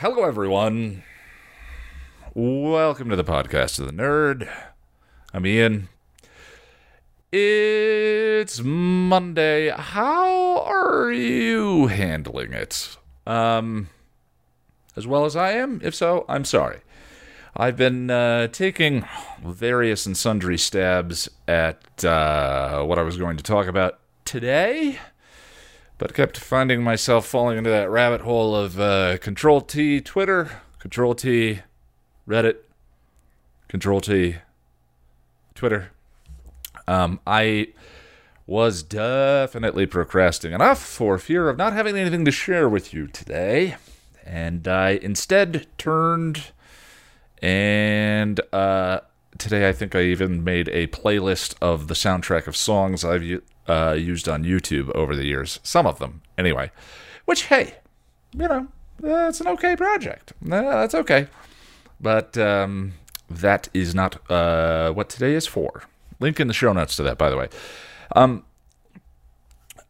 Hello, everyone. Welcome to the podcast of the nerd. I'm Ian. It's Monday. How are you handling it? Um, as well as I am? If so, I'm sorry. I've been uh, taking various and sundry stabs at uh, what I was going to talk about today, but kept finding myself falling into that rabbit hole of uh, Control T Twitter, Control T Reddit, Control T Twitter. Um, I was definitely procrastinating enough for fear of not having anything to share with you today, and I instead turned and uh, today I think I even made a playlist of the soundtrack of songs I've uh, used on YouTube over the years. Some of them, anyway. Which, hey, you know, that's an okay project. That's okay. But um, that is not uh, what today is for. Link in the show notes to that, by the way. Um,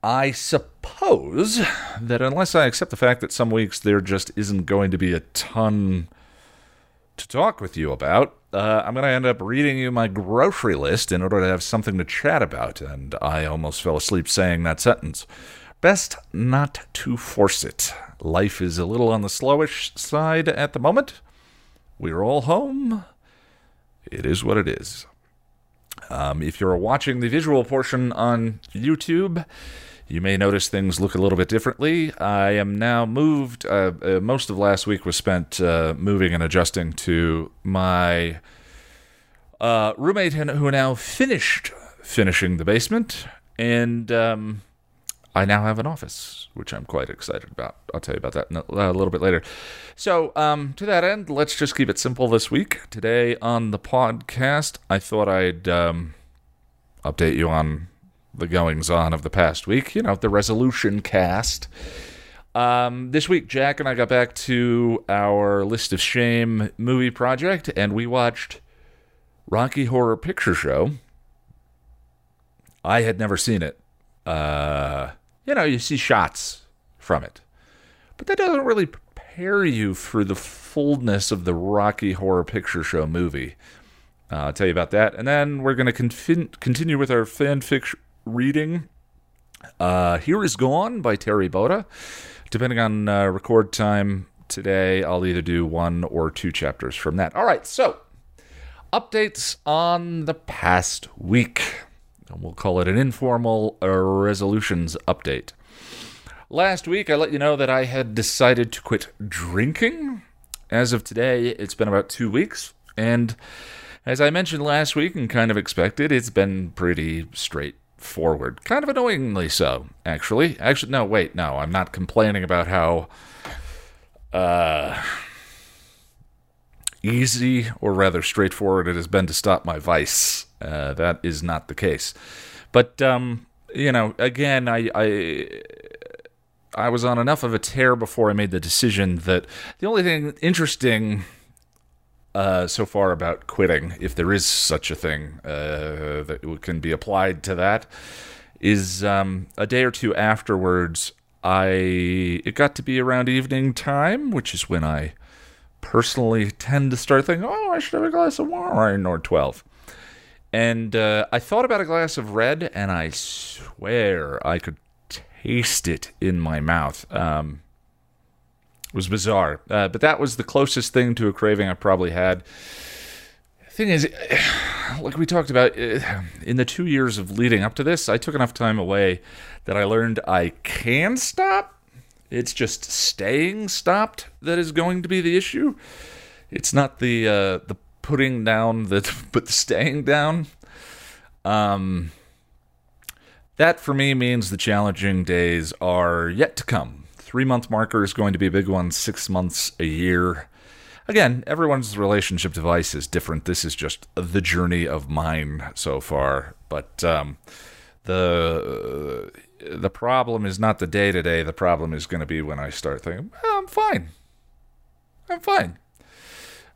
I suppose that unless I accept the fact that some weeks there just isn't going to be a ton to talk with you about, uh, I'm going to end up reading you my grocery list in order to have something to chat about, and I almost fell asleep saying that sentence. Best not to force it. Life is a little on the slowish side at the moment. We're all home. It is what it is. Um, if you're watching the visual portion on YouTube, you may notice things look a little bit differently. I am now moved. Uh, uh, most of last week was spent uh, moving and adjusting to my uh, roommate who now finished finishing the basement, and um, I now have an office, which I'm quite excited about. I'll tell you about that a, a, little bit later. So, um, to that end, let's just keep it simple this week. Today on the podcast, I thought I'd um, update you on the goings on of the past week. You know, the resolution cast. Um, this week, Jack and I got back to our list of shame movie project, and we watched Rocky Horror Picture Show. I had never seen it. Uh, you know, you see shots from it, but that doesn't really prepare you for the fullness of the Rocky Horror Picture Show movie. Uh, I'll tell you about that, and then we're going to confin- continue with our fanfic reading. Uh, Here is Gone by Terri Botta. Depending on uh, record time today, I'll either do one or two chapters from that. All right, so updates on the past week. And we'll call it an informal uh, resolutions update. Last week, I let you know that I had decided to quit drinking. As of today, it's been about two weeks, and as I mentioned last week and kind of expected, it's been pretty straight forward. Kind of annoyingly so, actually. Actually, no, wait, no, I'm not complaining about how uh, easy or rather straightforward it has been to stop my vice. Uh, that is not the case. But um, you know, again, I, I I was on enough of a tear before I made the decision that the only thing interesting uh, so far about quitting, if there is such a thing uh, that can be applied to that, is um, a day or two afterwards. I it got to be around evening time, which is when I personally tend to start thinking, "Oh, I should have a glass of wine or 12." And uh, I thought about a glass of red, and I swear I could taste it in my mouth. Um, it was bizarre. Uh, but that was the closest thing to a craving I probably had. thing is, like we talked about, uh, in the two years of leading up to this, I took enough time away that I learned I can stop. It's just staying stopped that is going to be the issue. It's not the uh, the putting down, the but the staying down. Um, that for me means the challenging days are yet to come Three month marker is going to be a big one, six months, a year. Again, everyone's relationship device is different. This is just the journey of mine so far. But um, the the problem is not the day to day. The problem is going to be when I start thinking, well, I'm fine. I'm fine.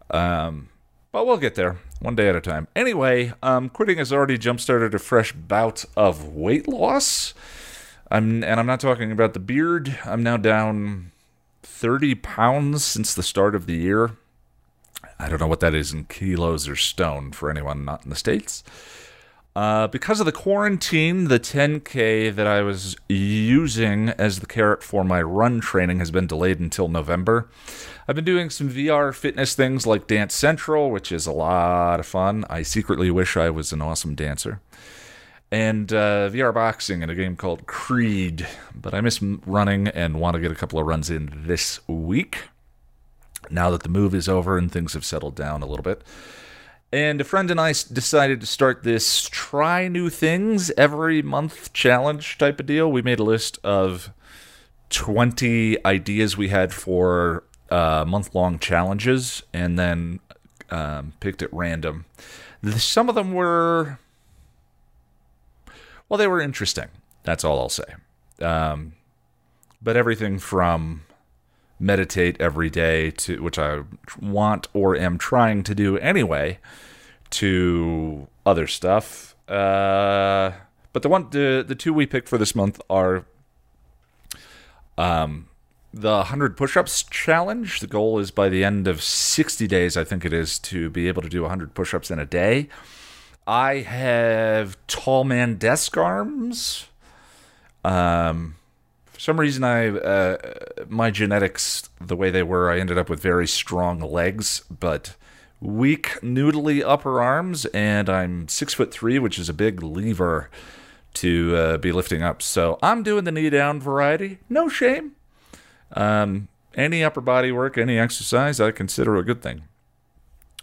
Um, but we'll get there one day at a time. Anyway, um, quitting has already jump started a fresh bout of weight loss. I'm and I'm not talking about the beard. I'm now down 30 pounds since the start of the year. I don't know what that is in kilos or stone for anyone not in the States. Uh, because of the quarantine, the 10K that I was using as the carrot for my run training has been delayed until November. I've been doing some VR fitness things like Dance Central, which is a lot of fun. I secretly wish I was an awesome dancer. And uh, VR boxing in a game called Creed. But I miss running and want to get a couple of runs in this week now that the move is over and things have settled down a little bit. And a friend and I decided to start this try new things every month challenge type of deal. We made a list of 20 ideas we had for uh, month long challenges and then um, picked at random. Some of them were, well, they were interesting. That's all I'll say. Um, but everything from meditate every day to which I want or am trying to do anyway to other stuff. Uh, but the one the the two we picked for this month are um the 100 push-ups challenge. The goal is by the end of 60 days, I think it is, to be able to do 100 push-ups in a day. I have tall man desk arms. Um, for some reason I uh, my genetics the way they were, I ended up with very strong legs, but weak noodly upper arms, and I'm six foot three, which is a big lever to uh, be lifting up. So I'm doing the knee down variety. No shame. Um, any upper body work, any exercise, I consider a good thing.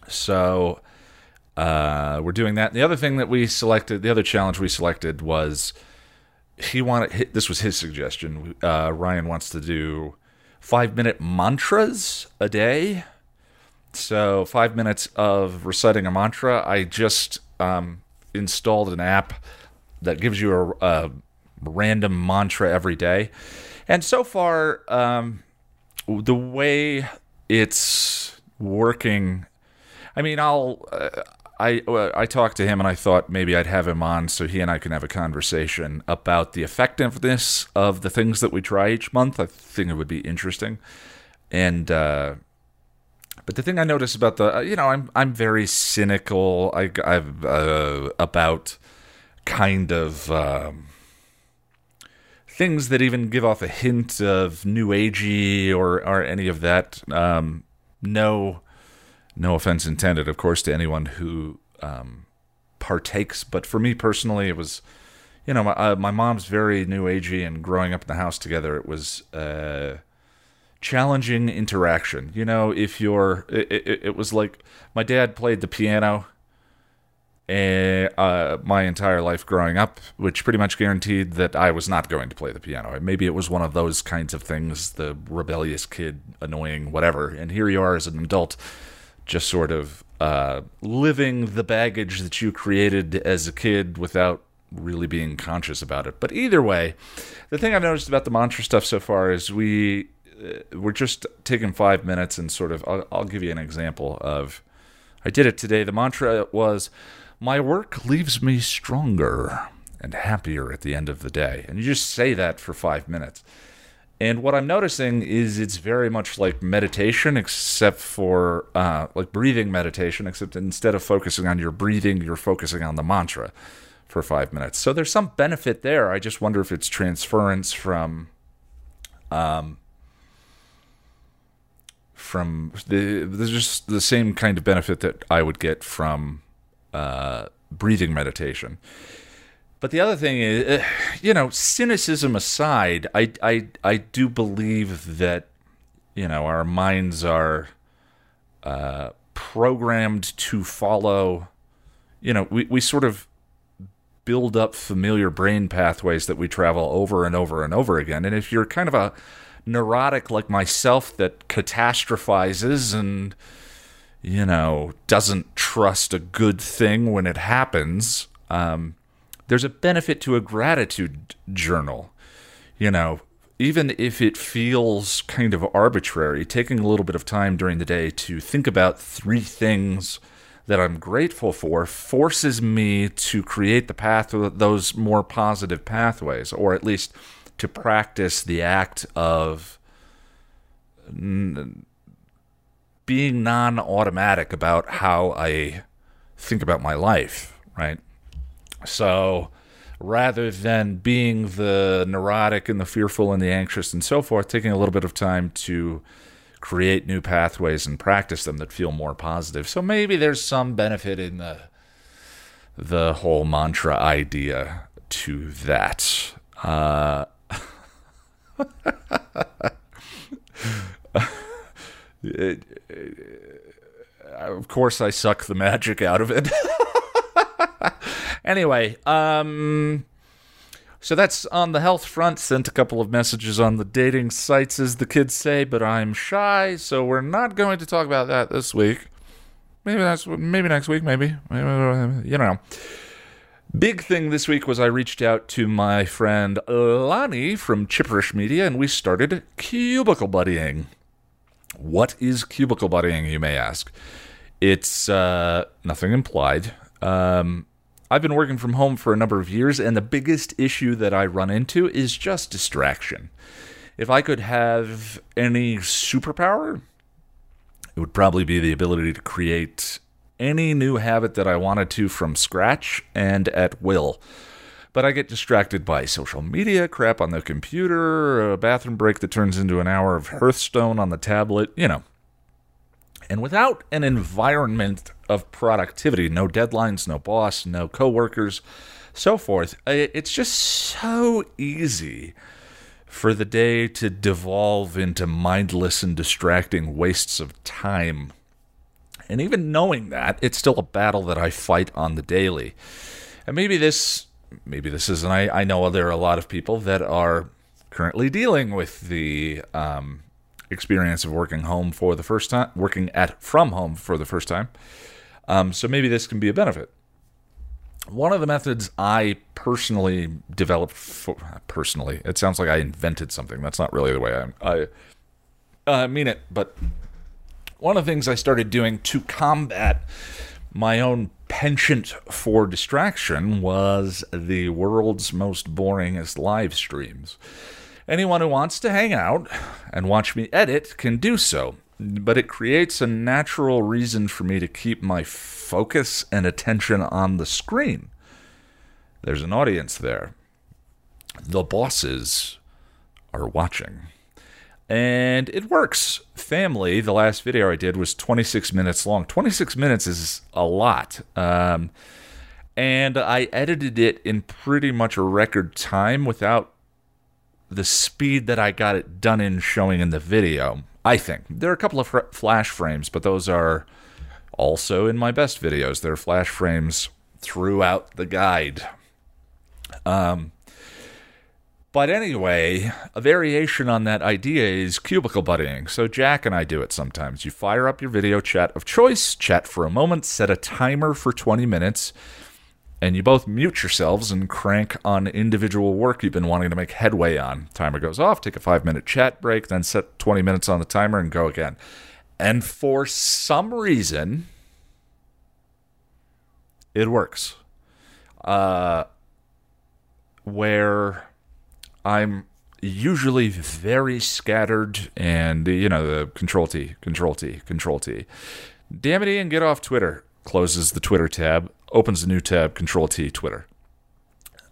So uh, we're doing that. The other thing that we selected, the other challenge we selected was he wanted this was his suggestion. Uh, Ryan wants to do five minute mantras a day. So five minutes of reciting a mantra. I just um, installed an app that gives you a, a, random mantra every day, and so far, um, the way it's working. I mean, I'll. Uh, I I talked to him and I thought maybe I'd have him on so he and I can have a conversation about the effectiveness of the things that we try each month. I think it would be interesting, and uh, but the thing I notice about the uh, you know I'm I'm very cynical I I've uh, about kind of. Um, things that even give off a hint of new agey or or any of that. Um, no no offense intended, of course, to anyone who um, partakes. But for me personally, it was, you know, my, uh, my mom's very new agey, and growing up in the house together, it was uh, challenging interaction. You know, if you're, it, it, it was like my dad played the piano. Uh, my entire life growing up, which pretty much guaranteed that I was not going to play the piano. Maybe it was one of those kinds of things, the rebellious kid, annoying, whatever. And here you are as an adult, just sort of uh, living the baggage that you created as a kid without really being conscious about it. But either way, the thing I've noticed about the mantra stuff so far is we uh, we're just taking five minutes and sort of I'll, I'll give you an example of I did it today. The mantra was my work leaves me stronger and happier at the end of the day. And you just say that for five minutes. And what I'm noticing is it's very much like meditation, except for uh, like breathing meditation, except instead of focusing on your breathing, you're focusing on the mantra for five minutes. So there's some benefit there. I just wonder if it's transference from, um, from the there's just the same kind of benefit that I would get from uh, breathing meditation. But the other thing is, uh, you know, cynicism aside, I, I, I do believe that, you know, our minds are uh, programmed to follow, you know, we, we sort of build up familiar brain pathways that we travel over and over and over again. And if you're kind of a neurotic like myself that catastrophizes and, you know, doesn't trust a good thing when it happens, um, there's a benefit to a gratitude journal. You know, even if it feels kind of arbitrary, taking a little bit of time during the day to think about three things that I'm grateful for forces me to create the path those more positive pathways, or at least to practice the act of being non automatic about how I think about my life, right? So rather than being the neurotic and the fearful and the anxious and so forth, taking a little bit of time to create new pathways and practice them that feel more positive. So maybe there's some benefit in the the whole mantra idea to that. Uh, it, it, of course, I suck the magic out of it. anyway, um, so that's on the health front. Sent a couple of messages on the dating sites, as the kids say, but I'm shy, so we're not going to talk about that this week. Maybe that's maybe next week. Maybe you know. Big thing this week was I reached out to my friend Lonnie from Chipperish Media, and we started cubicle buddying. What is cubicle buddying, you may ask? It's uh, nothing implied. Um, I've been working from home for a number of years, and the biggest issue that I run into is just distraction. If I could have any superpower, it would probably be the ability to create any new habit that I wanted to from scratch and at will. But I get distracted by social media, crap on the computer, a bathroom break that turns into an hour of Hearthstone on the tablet, you know. And without an environment of productivity, no deadlines, no boss, no coworkers, so forth, it's just so easy for the day to devolve into mindless and distracting wastes of time and even knowing that, it's still a battle that I fight on the daily. And maybe this maybe this isn't I, I know there are a lot of people that are currently dealing with the um, experience of working home for the first time, working at from home for the first time. Um, so maybe this can be a benefit. One of the methods I personally developed, for, personally, it sounds like I invented something. That's not really the way I, I mean it, but one of the things I started doing to combat my own penchant for distraction was the world's most boringest live streams. Anyone who wants to hang out and watch me edit can do so, but it creates a natural reason for me to keep my focus and attention on the screen. There's an audience there. The bosses are watching and it works. Family, the last video I did was 26 minutes long. 26 minutes is a lot. Um, and I edited it in pretty much a record time without the speed that I got it done in showing in the video. I think. There are a couple of fr- flash frames, but those are also in my best videos. There are flash frames throughout the guide. Um, but anyway, a variation on that idea is cubicle buddying. So Jack and I do it sometimes. You fire up your video chat of choice, chat for a moment, set a timer for 20 minutes, and you both mute yourselves and crank on individual work you've been wanting to make headway on. Timer goes off, take a five minute chat break, then set 20 minutes on the timer and go again. And for some reason, it works. Uh, where I'm usually very scattered and you know the control T, control T, control T. Damn it, Ian, get off Twitter. Closes the Twitter tab, opens a new tab, control T, Twitter.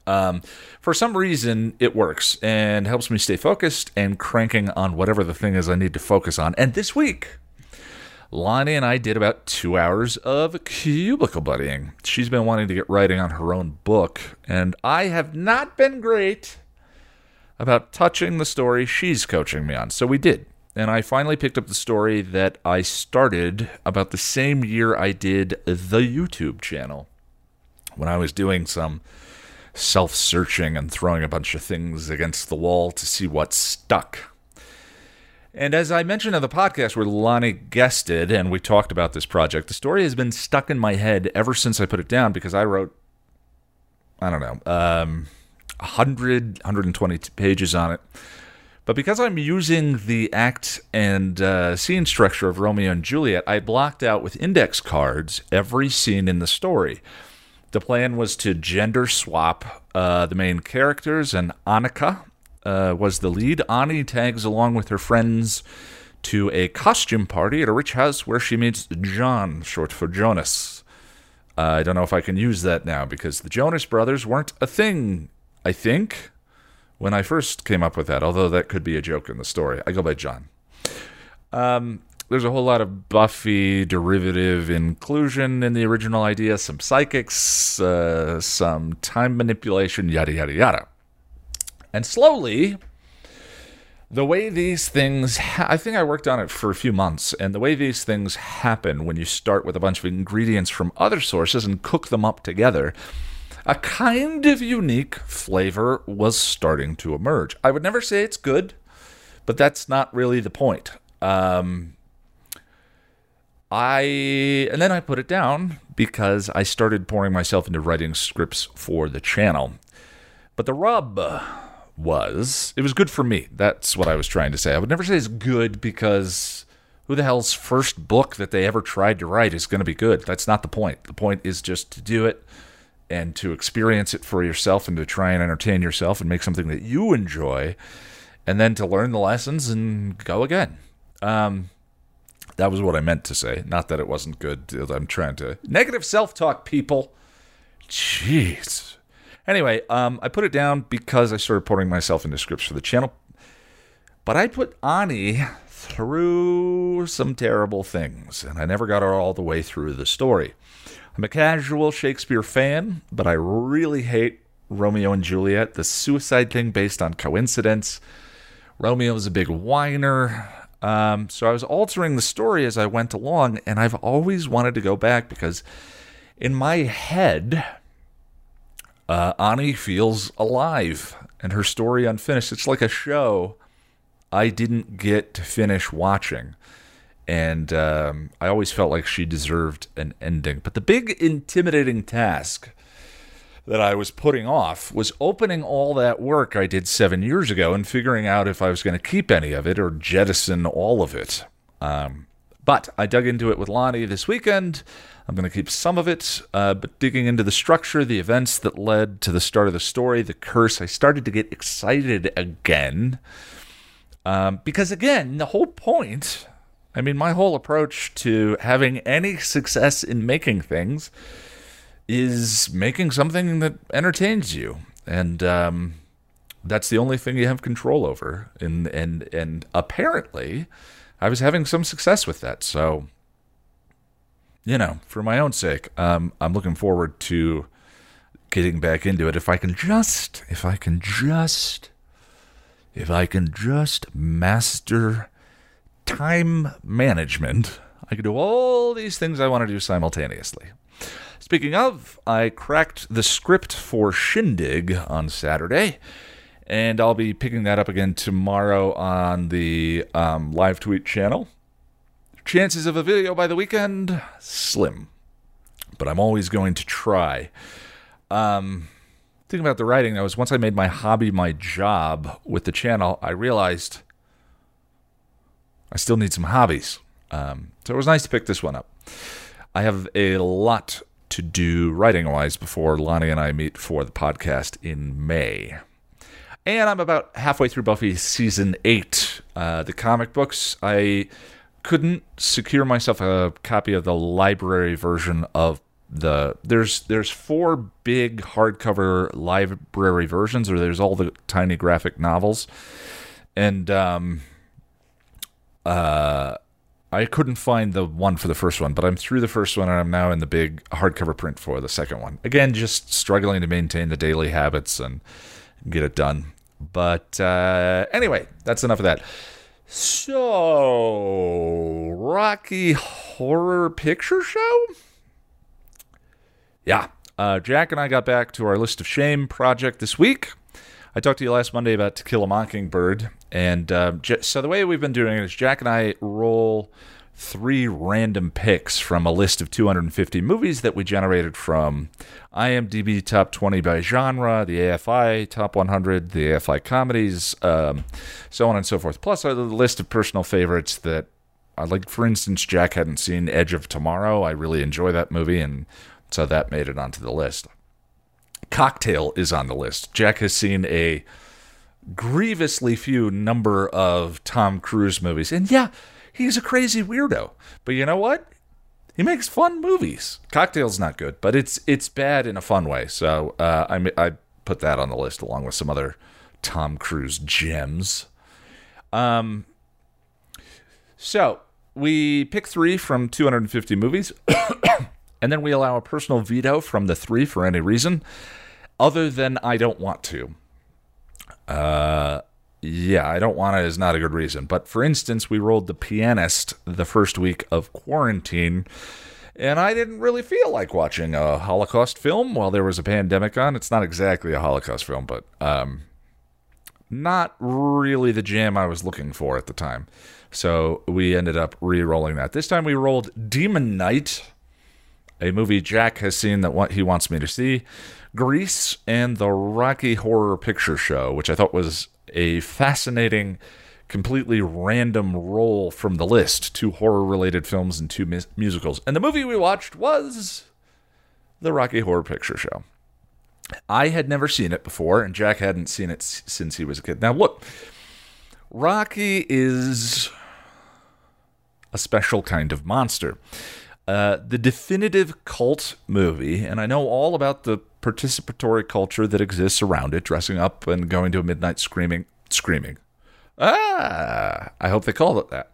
Um, for some reason, it works and helps me stay focused and cranking on whatever the thing is I need to focus on. And this week, Lonnie and I did about two hours of cubicle buddying. She's been wanting to get writing on her own book, and I have not been great about touching the story she's coaching me on. So we did. And I finally picked up the story that I started about the same year I did the YouTube channel. When I was doing some self searching and throwing a bunch of things against the wall to see what stuck. And as I mentioned in the podcast where Lonnie guested and we talked about this project, the story has been stuck in my head ever since I put it down because I wrote, I don't know, um, 100, 120 pages on it. But because I'm using the act and uh, scene structure of Romeo and Juliet, I blocked out with index cards every scene in the story. The plan was to gender swap uh, the main characters, and Annika uh, was the lead. Ani tags along with her friends to a costume party at a rich house where she meets John, short for Jonas. Uh, I don't know if I can use that now because the Jonas brothers weren't a thing, I think, when I first came up with that, although that could be a joke in the story. I go by John. Um, there's a whole lot of Buffy derivative inclusion in the original idea, some psychics, uh, some time manipulation, yada, yada, yada. And slowly, the way these things, ha- I think I worked on it for a few months, and the way these things happen when you start with a bunch of ingredients from other sources and cook them up together, a kind of unique flavor was starting to emerge. I would never say it's good, but that's not really the point. Um, I and then I put it down because I started pouring myself into writing scripts for the channel. But the rub was it was good for me. That's what I was trying to say. I would never say it's good because who the hell's first book that they ever tried to write is going to be good? That's not the point. The point is just to do it and to experience it for yourself and to try and entertain yourself and make something that you enjoy and then to learn the lessons and go again. Um, that was what I meant to say. Not that it wasn't good. I'm trying to negative self-talk, people. Jeez. Anyway, um, I put it down because I started pouring myself into scripts for the channel. But I put Ani through some terrible things, and I never got her all the way through the story. I'm a casual Shakespeare fan, but I really hate Romeo and Juliet, the suicide thing based on coincidence. Romeo's a big whiner. Um, so I was altering the story as I went along, and I've always wanted to go back because in my head, uh, Ani feels alive and her story unfinished. It's like a show I didn't get to finish watching. And um, I always felt like she deserved an ending. But the big intimidating task that I was putting off was opening all that work I did seven years ago and figuring out if I was going to keep any of it or jettison all of it. Um, but I dug into it with Lonnie this weekend. I'm going to keep some of it, uh, but digging into the structure, the events that led to the start of the story, the curse, I started to get excited again. Um, because, again, the whole point, I mean, my whole approach to having any success in making things is making something that entertains you, and um, that's the only thing you have control over. And and and apparently, I was having some success with that. So, you know, for my own sake, um, I'm looking forward to getting back into it. If I can just, if I can just, if I can just master time management, I can do all these things I want to do simultaneously. Speaking of, I cracked the script for Shindig on Saturday, and I'll be picking that up again tomorrow on the um, live tweet channel. Chances of a video by the weekend? Slim. But I'm always going to try. Um, thinking about the writing, though, is once I made my hobby my job with the channel, I realized I still need some hobbies. Um, so it was nice to pick this one up. I have a lot to do writing wise before Lonnie and I meet for the podcast in May. And I'm about halfway through Buffy season eight. Uh, the comic books, I couldn't secure myself a copy of the library version of the there's there's four big hardcover library versions or there's all the tiny graphic novels and um uh I couldn't find the one for the first one, but I'm through the first one and I'm now in the big hardcover print for the second one. Again, just struggling to maintain the daily habits and get it done. But uh, anyway, that's enough of that. So, Rocky Horror Picture Show? Yeah. Uh, Jack and I got back to our List of Shame project this week. I talked to you last Monday about To Kill a Mockingbird. And uh, so the way we've been doing it is Jack and I roll three random picks from a list of 250 movies that we generated from IMDb Top 20 by genre, the AFI Top 100, the AFI comedies, um, so on and so forth. Plus a list of personal favorites that, uh, like for instance, Jack hadn't seen Edge of Tomorrow. I really enjoy that movie, and so that made it onto the list. Cocktail is on the list. Jack has seen a grievously few number of Tom Cruise movies. And yeah, he's a crazy weirdo. But you know what? He makes fun movies. Cocktail's not good, but it's it's bad in a fun way. So uh, I I put that on the list along with some other Tom Cruise gems. Um. So we pick three from 250 movies, and then we allow a personal veto from the three for any reason other than I don't want to. Uh, yeah, I don't want it is not a good reason. But for instance, we rolled The Pianist the first week of quarantine, and I didn't really feel like watching a Holocaust film while there was a pandemic on. It's not exactly a Holocaust film, but um, not really the jam I was looking for at the time. So we ended up re rolling that. This time we rolled Demon Knight, a movie Jack has seen that what he wants me to see. Grease and the Rocky Horror Picture Show, which I thought was a fascinating, completely random roll from the list two horror related films and two mu- musicals. And the movie we watched was the Rocky Horror Picture Show. I had never seen it before, and Jack hadn't seen it s- since he was a kid. Now, look, Rocky is a special kind of monster. Uh, the definitive cult movie, and I know all about the participatory culture that exists around it, dressing up and going to a midnight screaming, screaming. Ah, I hope they called it that.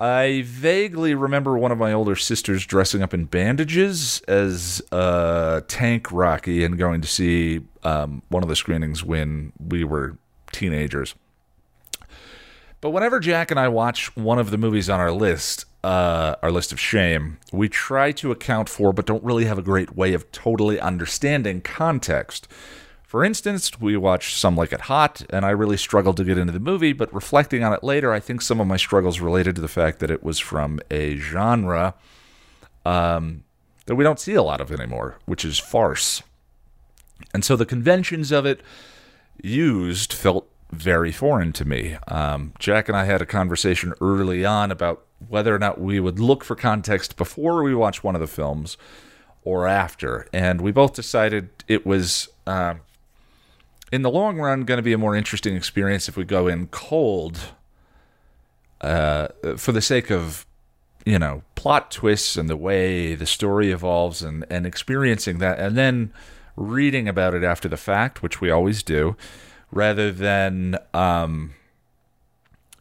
I vaguely remember one of my older sisters dressing up in bandages as uh, Tank Rocky and going to see um, one of the screenings when we were teenagers. But whenever Jack and I watch one of the movies on our list, uh, our list of shame, we try to account for, but don't really have a great way of totally understanding context. For instance, we watched Some Like It Hot, and I really struggled to get into the movie, but reflecting on it later, I think some of my struggles related to the fact that it was from a genre um, that we don't see a lot of anymore, which is farce. And so the conventions of it used felt very foreign to me. Um, Jack and I had a conversation early on about whether or not we would look for context before we watch one of the films or after. And we both decided it was, uh, in the long run, going to be a more interesting experience if we go in cold uh, for the sake of, you know, plot twists and the way the story evolves and, and experiencing that. And then reading about it after the fact, which we always do, rather than. Um,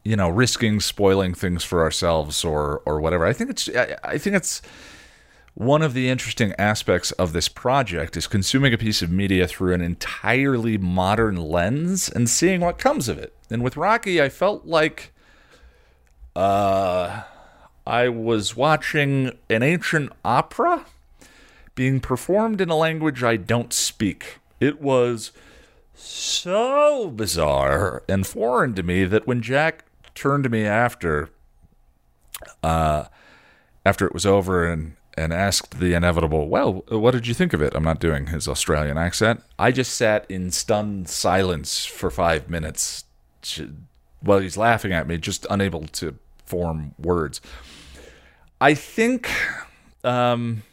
you know, risking spoiling things for ourselves or or whatever. I think it's I, I think it's one of the interesting aspects of this project is consuming a piece of media through an entirely modern lens and seeing what comes of it. And with Rocky, I felt like uh, I was watching an ancient opera being performed in a language I don't speak. It was so bizarre and foreign to me that when Jack turned to me after uh, after it was over and and asked the inevitable, "Well, what did you think of it?" I'm not doing his Australian accent. I just sat in stunned silence for 5 minutes while he's laughing at me, just unable to form words. I think um,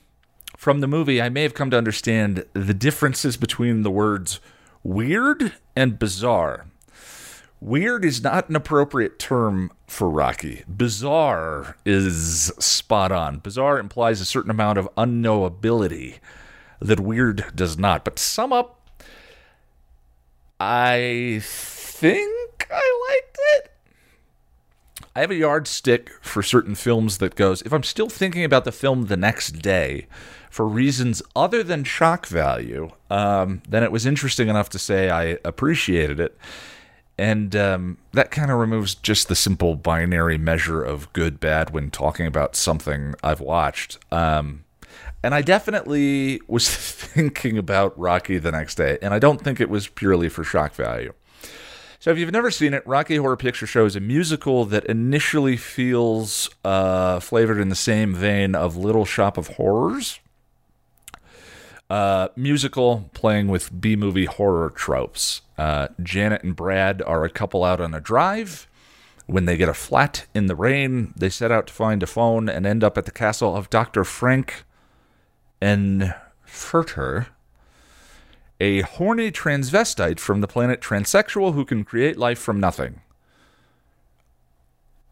from the movie, I may have come to understand the differences between the words weird and bizarre. Weird is not an appropriate term for Rocky. Bizarre is spot on. Bizarre implies a certain amount of unknowability that weird does not. But to sum up, I think I liked it. I have a yardstick for certain films that goes if I'm still thinking about the film the next day for reasons other than shock value, um, then it was interesting enough to say I appreciated it. And um, that kind of removes just the simple binary measure of good bad when talking about something I've watched. Um, and I definitely was thinking about Rocky the next day, and I don't think it was purely for shock value. So, if you've never seen it, Rocky Horror Picture Show is a musical that initially feels uh, flavored in the same vein of Little Shop of Horrors. Uh, musical playing with B movie horror tropes. Uh, Janet and Brad are a couple out on a drive. When they get a flat in the rain, they set out to find a phone and end up at the castle of Dr. Frank and Furter. a horny transvestite from the planet Transsexual who can create life from nothing.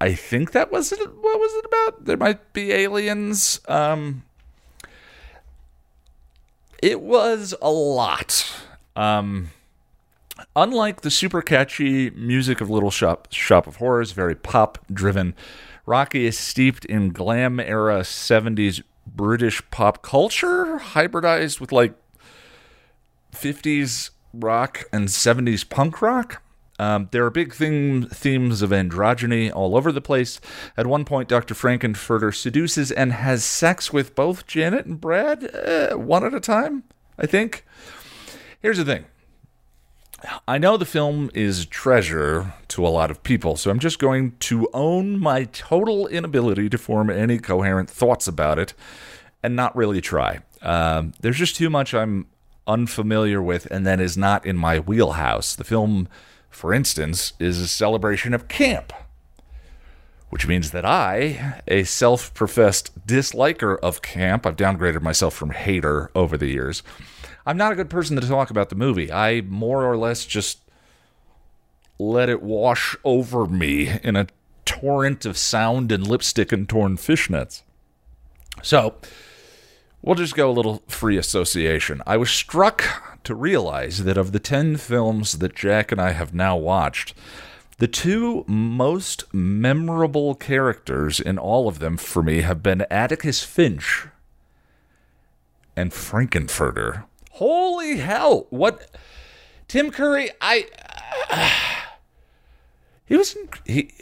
I think that was it. What was it about? There might be aliens. Um, it was a lot. Um, unlike the super catchy music of Little Shop Shop of Horrors, very pop driven, Rocky is steeped in glam era 70s British pop culture, hybridized with like 50s rock and 70s punk rock. Um, there are big theme, themes of androgyny all over the place. At one point, Dr. Frank-N-Furter seduces and has sex with both Janet and Brad, uh, one at a time, I think. Here's the thing I know the film is treasure to a lot of people, so I'm just going to own my total inability to form any coherent thoughts about it and not really try. Um, there's just too much I'm unfamiliar with and that is not in my wheelhouse. The film for instance, is a celebration of camp, which means that I, a self professed disliker of camp, I've downgraded myself from hater over the years. I'm not a good person to talk about the movie. I more or less just let it wash over me in a torrent of sound and lipstick and torn fishnets. So, we'll just go a little free association. I was struck to realize that of the 10 films that Jack and I have now watched, the two most memorable characters in all of them for me have been Atticus Finch and Frank-N-Furter. Holy hell! What Tim Curry? I uh, he was he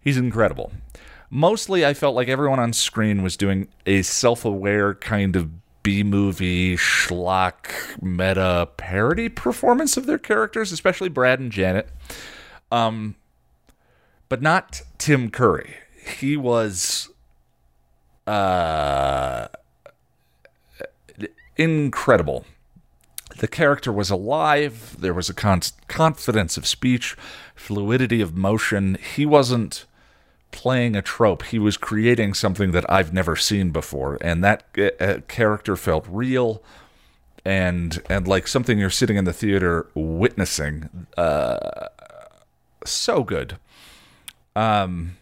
he's incredible. Mostly, I felt like everyone on screen was doing a self-aware kind of B movie schlock meta parody performance of their characters, especially Brad and Janet. Um, but not Tim Curry. He was uh, incredible. The character was alive. There was a con- confidence of speech, fluidity of motion. He wasn't playing a trope. He was creating something that I've never seen before, and that uh, character felt real and and like something you're sitting in the theater witnessing. Uh, so good. Um,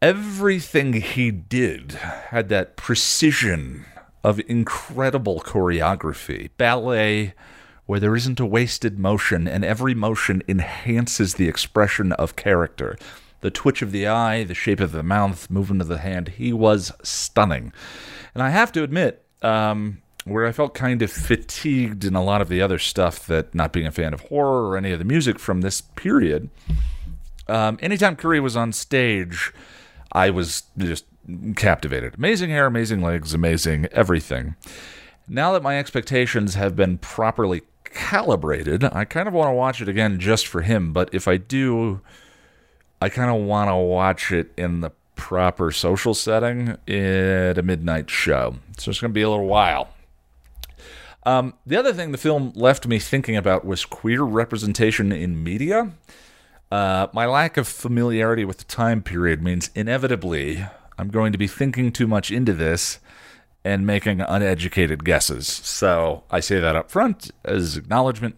everything he did had that precision of incredible choreography, ballet where there isn't a wasted motion and every motion enhances the expression of character the twitch of the eye, the shape of the mouth, movement of the hand. He was stunning. And I have to admit, um, where I felt kind of fatigued in a lot of the other stuff that not being a fan of horror or any of the music from this period, um, anytime Curry was on stage, I was just captivated. Amazing hair, amazing legs, amazing everything. Now that my expectations have been properly calibrated, I kind of want to watch it again just for him. But if I do, I kind of want to watch it in the proper social setting at a midnight show. So it's going to be a little while. Um, the other thing the film left me thinking about was queer representation in media. Uh, my lack of familiarity with the time period means inevitably I'm going to be thinking too much into this and making uneducated guesses. So I say that up front as acknowledgement.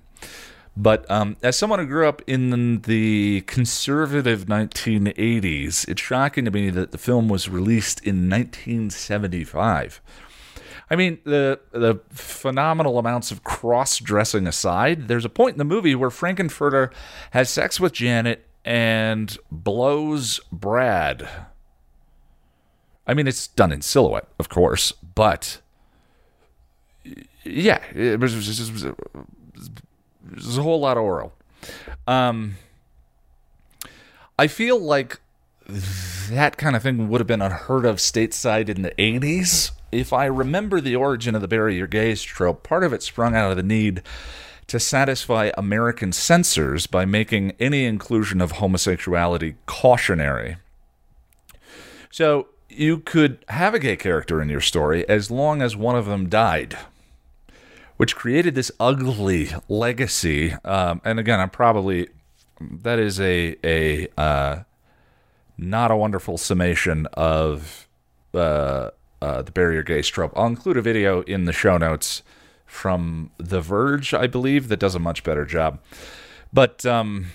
But um, as someone who grew up in the conservative 1980s, it's shocking to me that the film was released in 1975. I mean, the the phenomenal amounts of cross dressing aside, there's a point in the movie where Frank-N-Furter has sex with Janet and blows Brad. I mean, it's done in silhouette, of course, but yeah, it was there's a whole lot of oral. Um, I feel like that kind of thing would have been unheard of stateside in the 80s. If I remember the origin of the bury your gays trope, part of it sprung out of the need to satisfy American censors by making any inclusion of homosexuality cautionary. So you could have a gay character in your story as long as one of them died which created this ugly legacy. Um, and again, I'm probably that is a a uh, not a wonderful summation of uh, uh, the bury your gays trope. I'll include a video in the show notes from The Verge, I believe, that does a much better job. But um,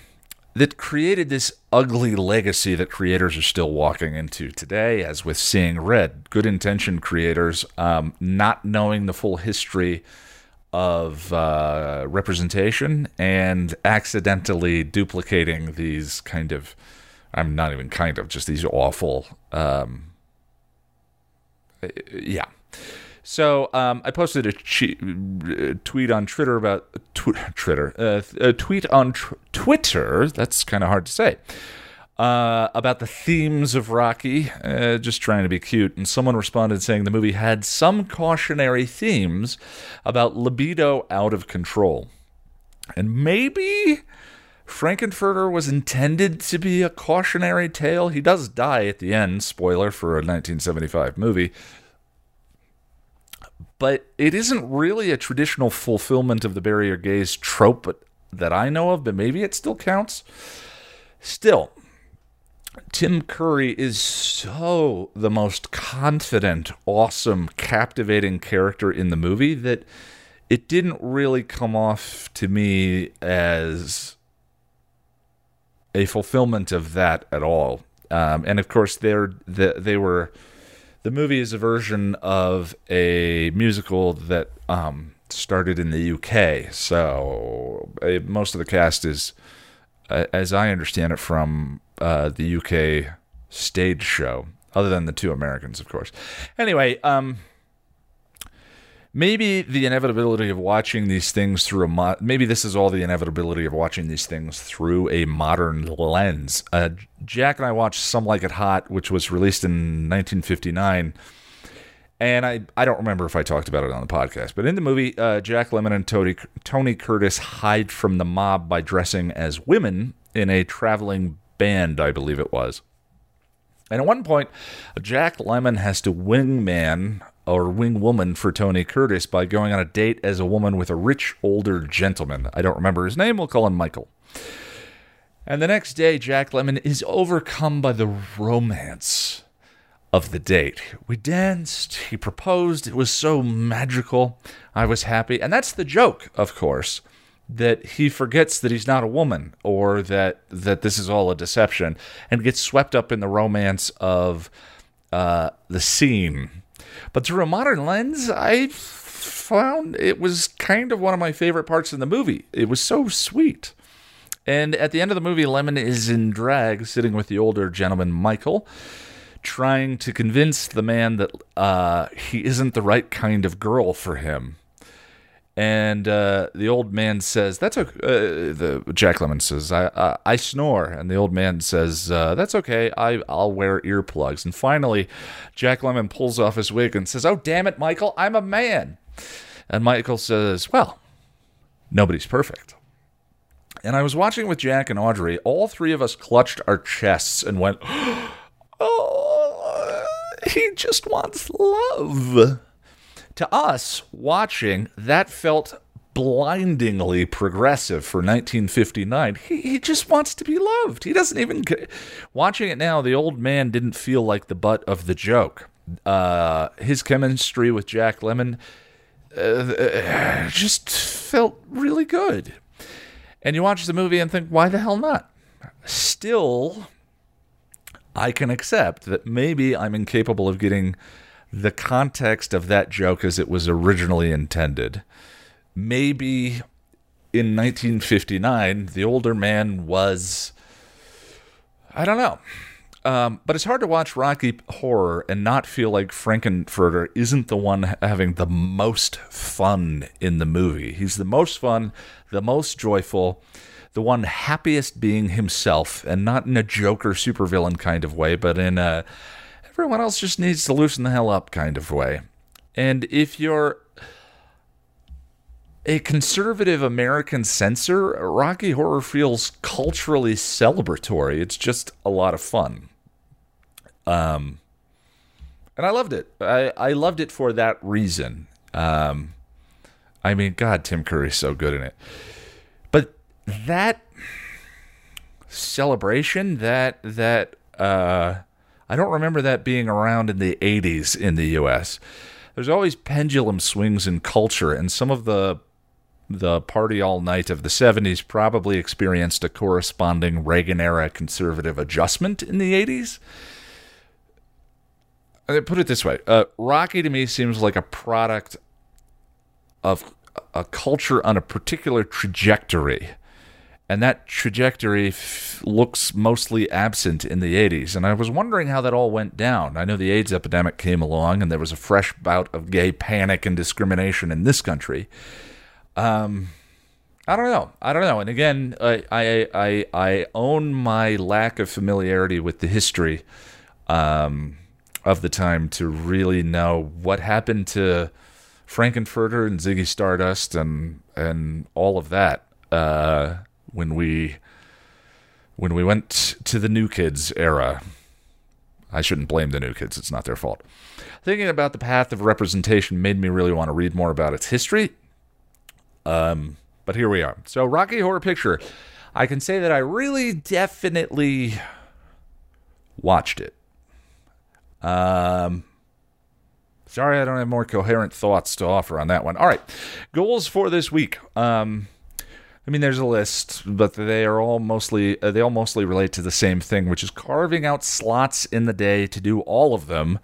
that created this ugly legacy that creators are still walking into today, as with Seeing Red. Good intention creators um, not knowing the full history of uh, representation and accidentally duplicating these kind of, I'm not even kind of, just these awful, um, yeah. So um, I posted a che- tweet on Twitter about tw- Twitter, uh, a tweet on tr- Twitter. That's kind of hard to say. Uh, about the themes of Rocky, uh, just trying to be cute. And someone responded saying the movie had some cautionary themes about libido out of control. And maybe Frank-N-Furter was intended to be a cautionary tale. He does die at the end, spoiler for a 1975 movie. But it isn't really a traditional fulfillment of the bury your gays trope that I know of, but maybe it still counts. Still, Tim Curry is so the most confident, awesome, captivating character in the movie that it didn't really come off to me as a fulfillment of that at all. Um, and of course, they're the, they were the movie is a version of a musical that um, started in the UK. So uh, most of the cast is, uh, as I understand it, from uh, the UK stage show, other than the two Americans, of course. Anyway, um, maybe the inevitability of watching these things through a mo- maybe this is all the inevitability of watching these things through a modern lens. Uh, Jack and I watched Some Like It Hot, which was released in 1959. And I, I don't remember if I talked about it on the podcast, but in the movie, uh, Jack Lemmon and Tony, Tony Curtis hide from the mob by dressing as women in a traveling band, I believe it was. And at one point, Jack Lemmon has to wingman or wing woman for Tony Curtis by going on a date as a woman with a rich older gentleman. I don't remember his name. We'll call him Michael. And the next day, Jack Lemmon is overcome by the romance of the date. We danced, he proposed, it was so magical. I was happy. And that's the joke, of course, that he forgets that he's not a woman or that that this is all a deception and gets swept up in the romance of uh, the scene but through a modern lens, I found it was kind of one of my favorite parts in the movie. It was so sweet. And at the end of the movie, Lemmon is in drag, sitting with the older gentleman, Michael, trying to convince the man that uh, he isn't the right kind of girl for him. And uh, the old man says, "That's okay." Uh, the Jack Lemmon says, "I I, I snore," and the old man says, uh, "That's okay. I I'll wear earplugs." And finally, Jack Lemmon pulls off his wig and says, "Oh damn it, Michael! I'm a man." And Michael says, "Well, nobody's perfect." And I was watching with Jack and Audrey. All three of us clutched our chests and went, "Oh, he just wants love." To us watching, that felt blindingly progressive for 1959. He, he just wants to be loved. He doesn't even. Watching it now, the old man didn't feel like the butt of the joke. Uh, his chemistry with Jack Lemmon uh, just felt really good. And you watch the movie and think, why the hell not? Still, I can accept that maybe I'm incapable of getting the context of that joke as it was originally intended. Maybe in 1959, the older man was. I don't know. Um, but it's hard to watch Rocky Horror and not feel like Frank-N-Furter isn't the one having the most fun in the movie. He's the most fun, the most joyful, the one happiest being himself, and not in a Joker supervillain kind of way, but in a everyone else just needs to loosen the hell up kind of way. And if you're a conservative American censor, Rocky Horror feels culturally celebratory. It's just a lot of fun. Um, and I loved it. I, I loved it for that reason. Um, I mean, God, Tim Curry's so good in it. But that celebration, that that uh, I don't remember that being around in the 80s in the US. there's always pendulum swings in culture, and some of the the party all night of the 70s probably experienced a corresponding Reagan era conservative adjustment in the 80s. Uh, put it this way uh, Rocky to me seems like a product of a culture on a particular trajectory. And that trajectory f- looks mostly absent in the 80s. And I was wondering how that all went down. I know the AIDS epidemic came along and there was a fresh bout of gay panic and discrimination in this country. Um, I don't know. I don't know. And again, I, I, I, I own my lack of familiarity with the history um, of the time to really know what happened to Frank-N-Furter and Ziggy Stardust and and all of that uh, when we when we went to the New Kids era. I shouldn't blame the New Kids; it's not their fault. Thinking about the path of representation made me really want to read more about its history. Um, but here we are. So, Rocky Horror Picture. I can say that I really definitely watched it. Um, Sorry, I don't have more coherent thoughts to offer on that one. All right, goals for this week. Um, I mean, there's a list, but they are all mostly uh, they all mostly relate to the same thing, which is carving out slots in the day to do all of them,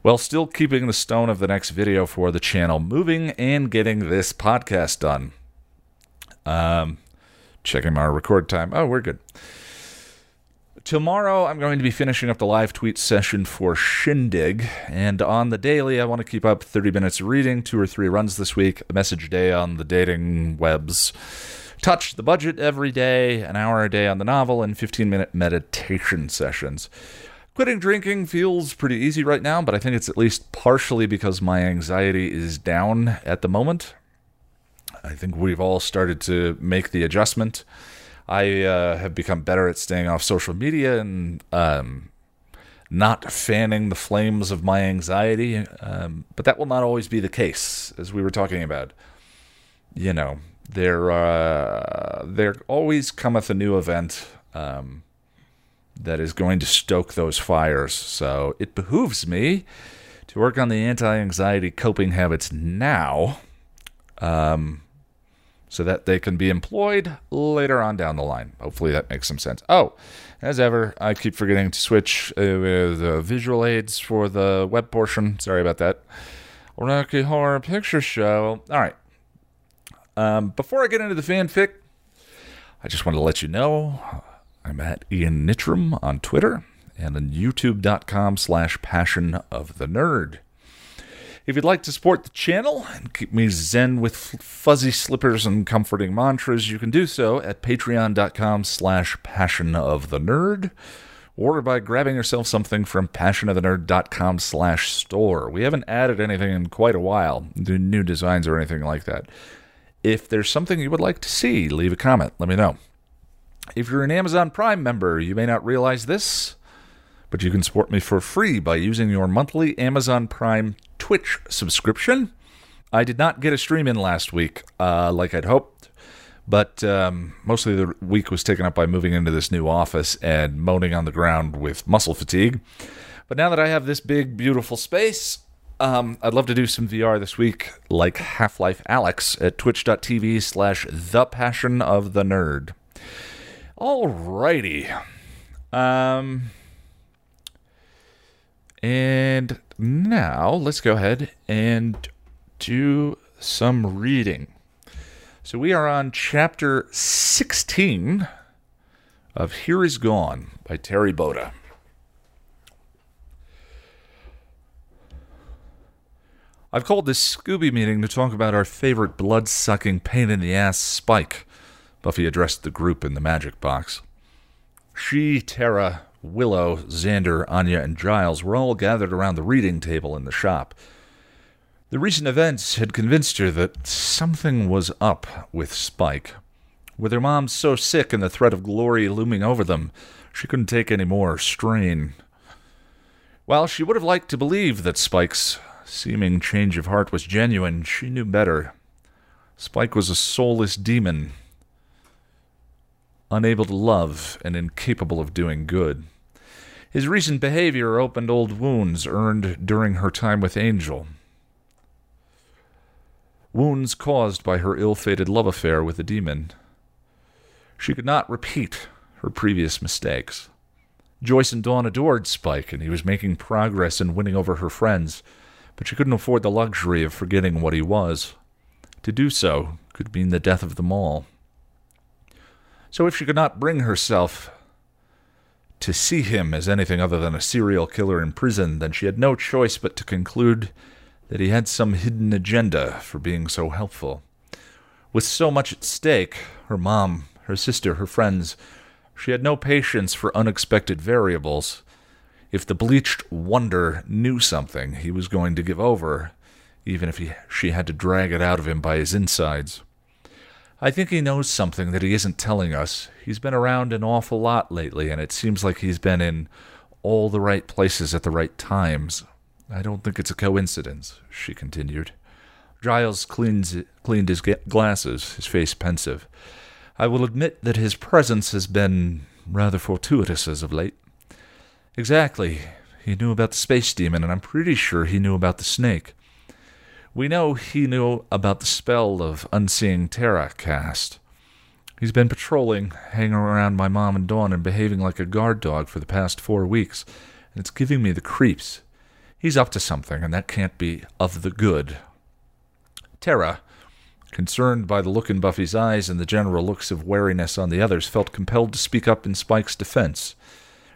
while still keeping the stone of the next video for the channel moving and getting this podcast done. Um, checking my record time. Oh, we're good. Tomorrow, I'm going to be finishing up the live tweet session for Shindig. And on the daily, I want to keep up 30 minutes of reading, two or three runs this week, a message a day on the dating webs. Touch the budget every day, an hour a day on the novel, and 15 minute meditation sessions. Quitting drinking feels pretty easy right now, but I think it's at least partially because my anxiety is down at the moment. I think we've all started to make the adjustment. I uh, have become better at staying off social media and um, not fanning the flames of my anxiety. Um, but that will not always be the case, as we were talking about. You know, there uh, there always cometh a new event um, that is going to stoke those fires. So it behooves me to work on the anti-anxiety coping habits now. Um, so that they can be employed later on down the line. Hopefully that makes some sense. Oh, as ever, I keep forgetting to switch uh, the visual aids for the web portion. Sorry about that. Rocky Horror Picture Show. All right. Um, before I get into the fanfic, I just want to let you know I'm at Ian Nitram on Twitter and on youtube.com slash passion of the nerd. If you'd like to support the channel and keep me zen with fuzzy slippers and comforting mantras, you can do so at patreon.com slash passion of the nerd or by grabbing yourself something from passionofthenerd.com slash store. We haven't added anything in quite a while, new designs or anything like that. If there's something you would like to see, leave a comment. Let me know. If you're an Amazon Prime member, you may not realize this, but you can support me for free by using your monthly Amazon Prime Twitch subscription. I did not get a stream in last week uh, like I'd hoped, but um, mostly the week was taken up by moving into this new office and moaning on the ground with muscle fatigue. But now that I have this big, beautiful space, um, I'd love to do some VR this week, like Half Life Alyx at twitch.tv slash the passion of the nerd. Alrighty. Um, and now let's go ahead and do some reading. So we are on chapter 16 of Here Is Gone by Terri Botta. I've called this Scooby meeting to talk about our favorite blood sucking pain in the ass Spike, Buffy addressed the group in the magic box. She, Tara, Willow, Xander, Anya, and Giles were all gathered around the reading table in the shop. The recent events had convinced her that something was up with Spike. With her mom so sick and the threat of glory looming over them, she couldn't take any more strain. While she would have liked to believe that Spike's seeming change of heart was genuine, she knew better. Spike was a soulless demon, unable to love and incapable of doing good. His recent behavior opened old wounds earned during her time with Angel. wounds caused by her ill fated love affair with the demon. She could not repeat her previous mistakes. Joyce and Dawn adored Spike, and he was making progress in winning over her friends, but she couldn't afford the luxury of forgetting what he was. To do so could mean the death of them all. So if she could not bring herself to see him as anything other than a serial killer in prison, then she had no choice but to conclude that he had some hidden agenda for being so helpful. With so much at stake her mom, her sister, her friends she had no patience for unexpected variables. If the bleached wonder knew something, he was going to give over, even if he, she had to drag it out of him by his insides. I think he knows something that he isn't telling us. He's been around an awful lot lately, and it seems like he's been in all the right places at the right times. I don't think it's a coincidence, she continued. Giles cleans, cleaned his glasses, his face pensive. I will admit that his presence has been rather fortuitous as of late. Exactly. He knew about the space demon, and I'm pretty sure he knew about the snake. We know he knew about the spell of Unseeing Tara cast. He's been patrolling, hanging around my mom and Dawn, and behaving like a guard dog for the past four weeks, and it's giving me the creeps. He's up to something, and that can't be of the good. Tara, concerned by the look in Buffy's eyes and the general looks of wariness on the others, felt compelled to speak up in Spike's defense.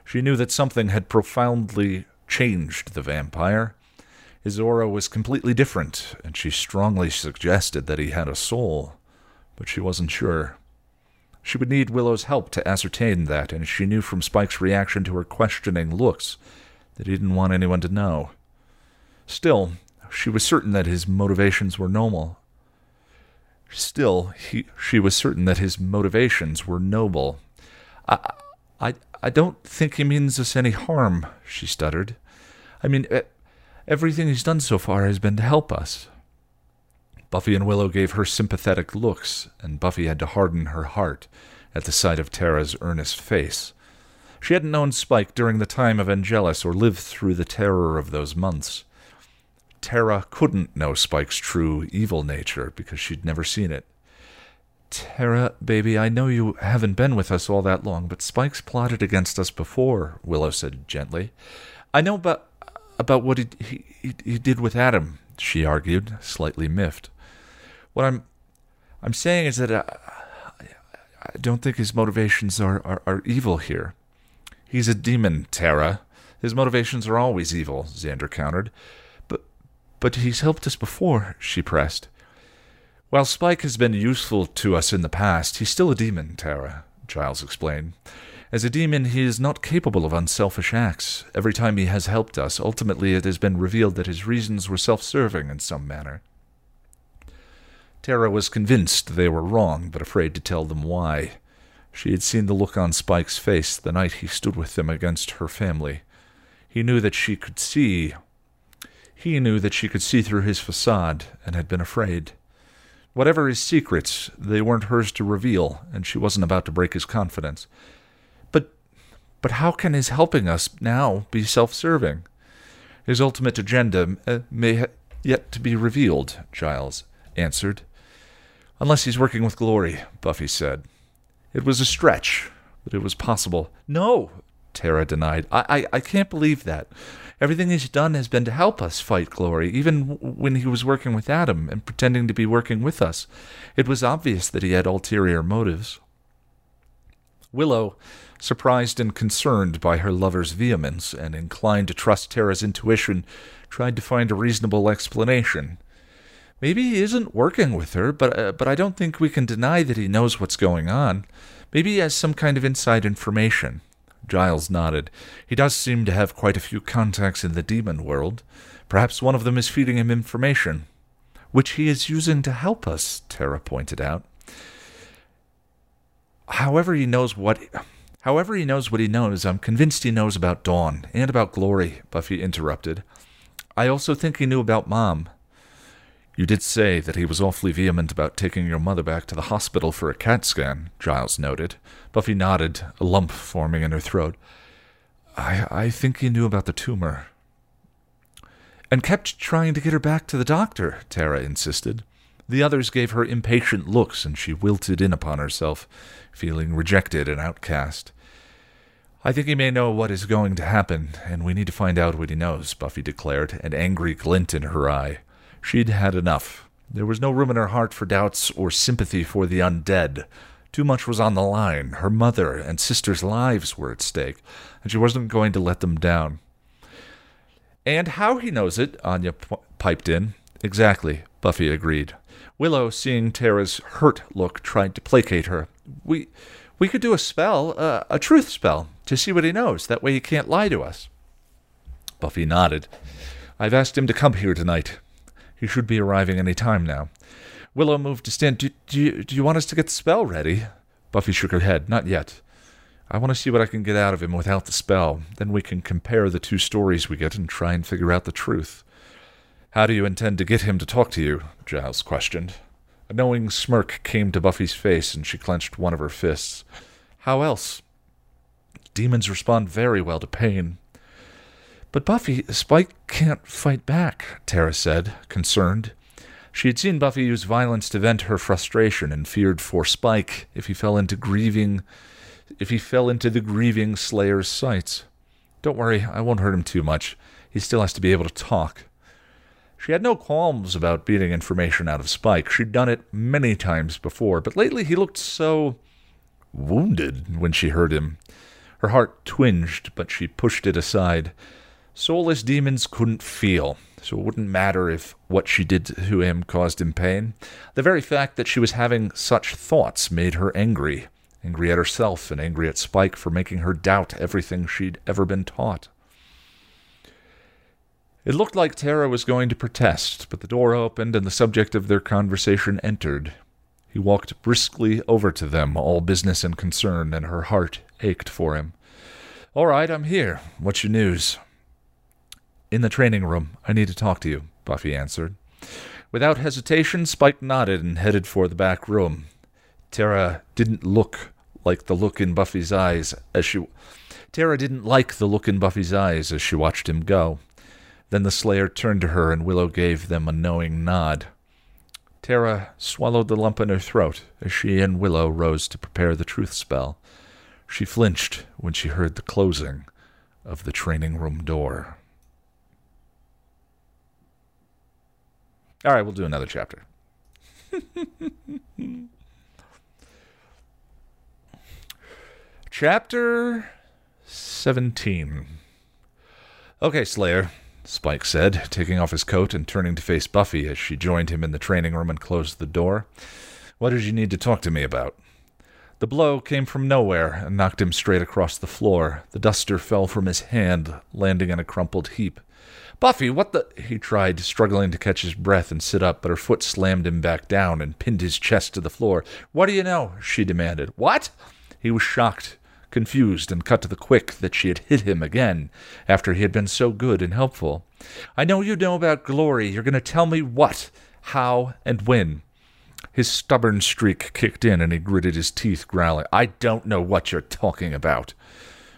She knew that something had profoundly changed the vampire. His aura was completely different, and she strongly suggested that he had a soul, but she wasn't sure. She would need Willow's help to ascertain that, and she knew from Spike's reaction to her questioning looks that he didn't want anyone to know. Still, she was certain that his motivations were noble. Still, he, she was certain that his motivations were noble. I, I, I don't think he means us any harm, she stuttered. I mean, Everything he's done so far has been to help us. Buffy and Willow gave her sympathetic looks, and Buffy had to harden her heart at the sight of Tara's earnest face. She hadn't known Spike during the time of Angelus or lived through the terror of those months. Tara couldn't know Spike's true evil nature because she'd never seen it. Tara, baby, I know you haven't been with us all that long, but Spike's plotted against us before, Willow said gently. I know, but about what he, he, he did with Adam, she argued, slightly miffed. What I'm I'm saying is that uh, I, I don't think his motivations are, are, are evil here. He's a demon, Tara. His motivations are always evil, Xander countered. But but he's helped us before, she pressed. While Spike has been useful to us in the past, he's still a demon, Tara, Giles explained. As a demon, he is not capable of unselfish acts. Every time he has helped us, ultimately it has been revealed that his reasons were self serving in some manner. Tara was convinced they were wrong, but afraid to tell them why. She had seen the look on Spike's face the night he stood with them against her family. He knew that she could see. He knew that she could see through his facade, and had been afraid. Whatever his secrets, they weren't hers to reveal, and she wasn't about to break his confidence. But but how can his helping us now be self serving? His ultimate agenda uh, may ha- yet to be revealed, Giles answered. Unless he's working with Glory, Buffy said. It was a stretch, but it was possible. No, Tara denied. I, I, I can't believe that. Everything he's done has been to help us fight Glory, even when he was working with Adam and pretending to be working with us. It was obvious that he had ulterior motives. Willow surprised and concerned by her lover's vehemence, and inclined to trust Tara's intuition, tried to find a reasonable explanation. Maybe he isn't working with her, but uh, but I don't think we can deny that he knows what's going on. Maybe he has some kind of inside information. Giles nodded. He does seem to have quite a few contacts in the demon world. Perhaps one of them is feeding him information, which he is using to help us, Tara pointed out. However, he knows what However, he knows what he knows. I'm convinced he knows about Dawn and about Glory, Buffy interrupted. I also think he knew about Mom. You did say that he was awfully vehement about taking your mother back to the hospital for a CAT scan, Giles noted. Buffy nodded, a lump forming in her throat. I, I think he knew about the tumor. And kept trying to get her back to the doctor, Tara insisted. The others gave her impatient looks, and she wilted in upon herself, feeling rejected and outcast. I think he may know what is going to happen, and we need to find out what he knows, Buffy declared, an angry glint in her eye. She'd had enough. There was no room in her heart for doubts or sympathy for the undead. Too much was on the line. Her mother and sister's lives were at stake, and she wasn't going to let them down. And how he knows it, Anya p- piped in. Exactly, Buffy agreed. Willow, seeing Tara's hurt look, tried to placate her. We we could do a spell, uh, a truth spell, to see what he knows. That way he can't lie to us. Buffy nodded. I've asked him to come here tonight. He should be arriving any time now. Willow moved to stand. Do, do, you, do you want us to get the spell ready? Buffy shook her head. Not yet. I want to see what I can get out of him without the spell. Then we can compare the two stories we get and try and figure out the truth. How do you intend to get him to talk to you? Giles questioned. A knowing smirk came to Buffy's face, and she clenched one of her fists. How else? Demons respond very well to pain. But Buffy, Spike can't fight back, Tara said, concerned. She had seen Buffy use violence to vent her frustration and feared for Spike if he fell into grieving if he fell into the grieving Slayer's sights. Don't worry, I won't hurt him too much. He still has to be able to talk. She had no qualms about beating information out of Spike. She'd done it many times before, but lately he looked so wounded when she heard him. Her heart twinged, but she pushed it aside. Soulless demons couldn't feel, so it wouldn't matter if what she did to him caused him pain. The very fact that she was having such thoughts made her angry angry at herself and angry at Spike for making her doubt everything she'd ever been taught. It looked like Tara was going to protest, but the door opened and the subject of their conversation entered. He walked briskly over to them, all business and concern, and her heart ached for him. All right, I'm here. What's your news? In the training room. I need to talk to you, Buffy answered. Without hesitation, Spike nodded and headed for the back room. Tara didn't look like the look in Buffy's eyes as she Tara didn't like the look in Buffy's eyes as she watched him go. Then the Slayer turned to her and Willow gave them a knowing nod. Tara swallowed the lump in her throat as she and Willow rose to prepare the truth spell. She flinched when she heard the closing of the training room door. All right, we'll do another chapter. Chapter 17. Okay, Slayer, Spike said, taking off his coat and turning to face Buffy as she joined him in the training room and closed the door. What did you need to talk to me about? The blow came from nowhere and knocked him straight across the floor. The duster fell from his hand, landing in a crumpled heap. Buffy, what the. He tried, struggling to catch his breath and sit up, but her foot slammed him back down and pinned his chest to the floor. What do you know? she demanded. What? He was shocked confused and cut to the quick that she had hit him again after he had been so good and helpful. I know you know about glory. You're going to tell me what, how, and when. His stubborn streak kicked in and he gritted his teeth, growling, I don't know what you're talking about.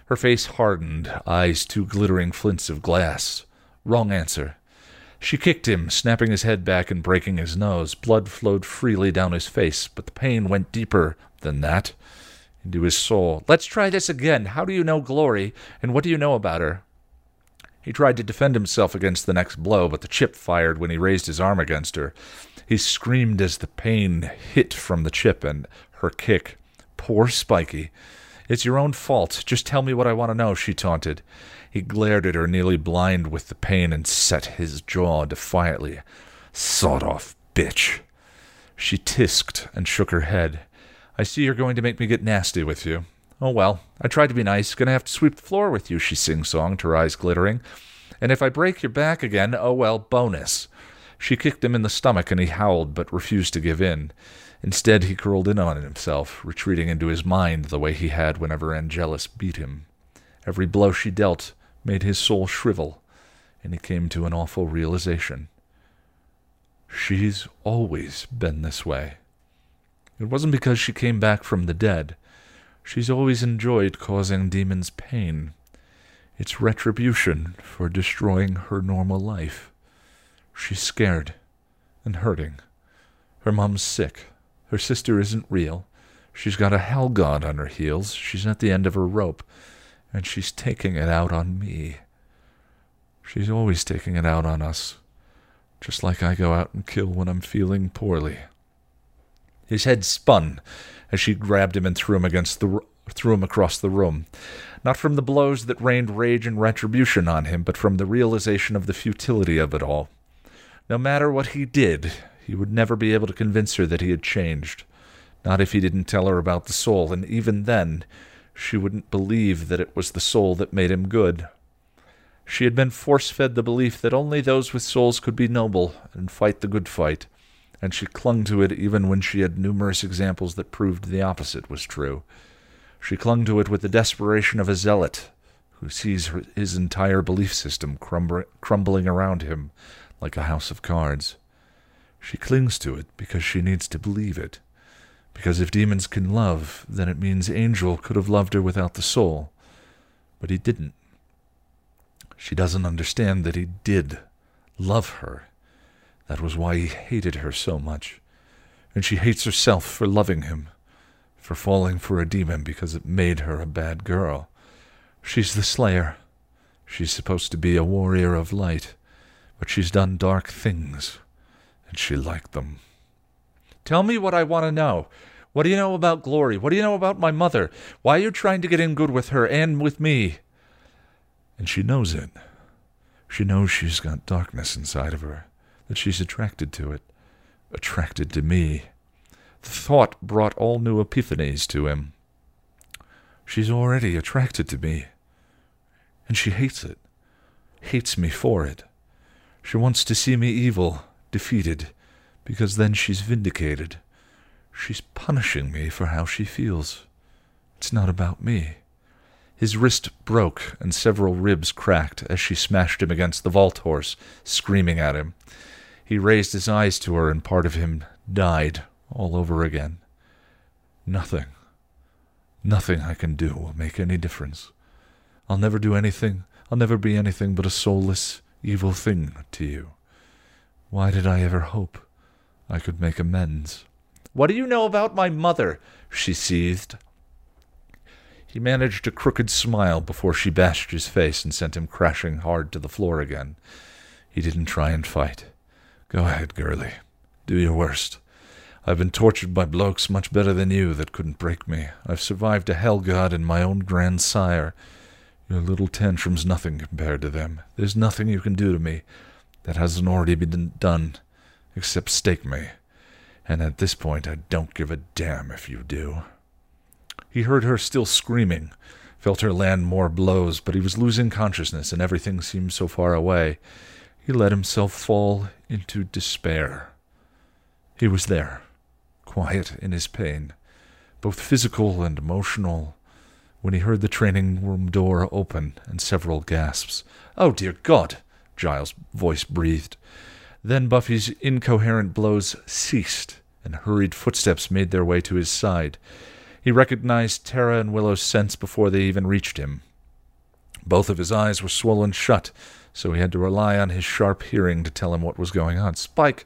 Her face hardened, eyes two glittering flints of glass. Wrong answer. She kicked him, snapping his head back and breaking his nose. Blood flowed freely down his face, but the pain went deeper than that into his soul. Let's try this again. How do you know Glory, and what do you know about her? He tried to defend himself against the next blow, but the chip fired when he raised his arm against her. He screamed as the pain hit from the chip and her kick. Poor Spiky. It's your own fault. Just tell me what I want to know, she taunted. He glared at her, nearly blind with the pain, and set his jaw defiantly. Sawed off bitch. She tisked and shook her head. I see you're going to make me get nasty with you. Oh well, I tried to be nice. Gonna have to sweep the floor with you, she sing-songed, her eyes glittering. And if I break your back again, oh well, bonus. She kicked him in the stomach and he howled but refused to give in. Instead, he curled in on himself, retreating into his mind the way he had whenever Angelus beat him. Every blow she dealt made his soul shrivel, and he came to an awful realization. She's always been this way. It wasn't because she came back from the dead. She's always enjoyed causing demons pain. It's retribution for destroying her normal life. She's scared and hurting. Her mom's sick. Her sister isn't real. She's got a hell god on her heels. She's at the end of her rope. And she's taking it out on me. She's always taking it out on us. Just like I go out and kill when I'm feeling poorly. His head spun as she grabbed him and threw him against the threw him across the room, not from the blows that rained rage and retribution on him, but from the realization of the futility of it all. No matter what he did, he would never be able to convince her that he had changed. Not if he didn't tell her about the soul, and even then, she wouldn't believe that it was the soul that made him good. She had been force fed the belief that only those with souls could be noble and fight the good fight, and she clung to it even when she had numerous examples that proved the opposite was true. She clung to it with the desperation of a zealot who sees his entire belief system crumbling around him like a house of cards. She clings to it because she needs to believe it. Because if demons can love, then it means Angel could have loved her without the soul. But he didn't. She doesn't understand that he did love her. That was why he hated her so much. And she hates herself for loving him, for falling for a demon because it made her a bad girl. She's the Slayer. She's supposed to be a warrior of light, but she's done dark things and she liked them. Tell me what I want to know. What do you know about Glory? What do you know about my mother? Why are you trying to get in good with her and with me? And she knows it. She knows she's got darkness inside of her, that she's attracted to it, attracted to me. The thought brought all new epiphanies to him. She's already attracted to me, and she hates it, hates me for it. She wants to see me evil, defeated, because then she's vindicated. She's punishing me for how she feels. It's not about me. His wrist broke and several ribs cracked as she smashed him against the vault horse, screaming at him. He raised his eyes to her, and part of him died all over again. Nothing, nothing I can do will make any difference. I'll never do anything, I'll never be anything but a soulless, evil thing to you. Why did I ever hope I could make amends? What do you know about my mother? she seethed. He managed a crooked smile before she bashed his face and sent him crashing hard to the floor again. He didn't try and fight. Go ahead, girlie. Do your worst. I've been tortured by blokes much better than you that couldn't break me. I've survived a hell god and my own grandsire. Your little tantrum's nothing compared to them. There's nothing you can do to me that hasn't already been done, except stake me. And at this point, I don't give a damn if you do. He heard her still screaming, felt her land more blows, but he was losing consciousness and everything seemed so far away. He let himself fall into despair. He was there, quiet in his pain, both physical and emotional, when he heard the training room door open and several gasps. Oh, dear God! Giles' voice breathed. Then Buffy's incoherent blows ceased, and hurried footsteps made their way to his side. He recognized Tara and Willow's scents before they even reached him. Both of his eyes were swollen shut, so he had to rely on his sharp hearing to tell him what was going on. Spike!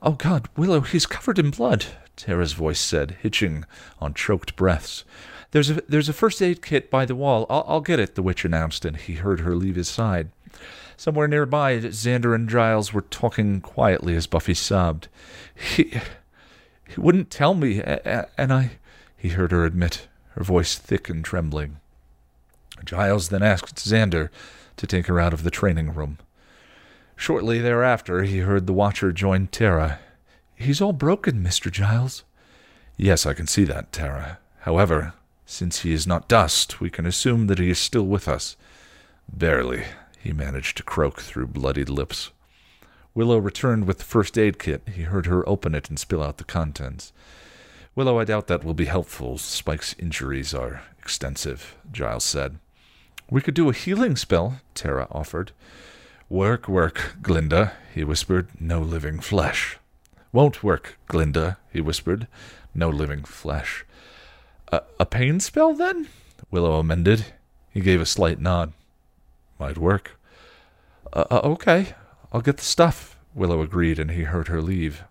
Oh, God, Willow, he's covered in blood, Tara's voice said, hitching on choked breaths. There's a, there's a first aid kit by the wall. I'll, I'll get it, the witch announced, and he heard her leave his side. Somewhere nearby, Xander and Giles were talking quietly as Buffy sobbed. He, he wouldn't tell me, and I, he heard her admit, her voice thick and trembling. Giles then asked Xander to take her out of the training room. Shortly thereafter, he heard the Watcher join Tara. He's all broken, Mr. Giles. Yes, I can see that, Tara. However, since he is not dust, we can assume that he is still with us. Barely, he managed to croak through bloodied lips. Willow returned with the first aid kit. He heard her open it and spill out the contents. Willow, I doubt that will be helpful. Spike's injuries are extensive, Giles said. We could do a healing spell, Tara offered. Work, work, Glinda, he whispered. No living flesh. Won't work, Glinda, he whispered. No living flesh. A, a pain spell, then? Willow amended. He gave a slight nod. Might work. Uh, uh, okay, I'll get the stuff, Willow agreed, and he heard her leave.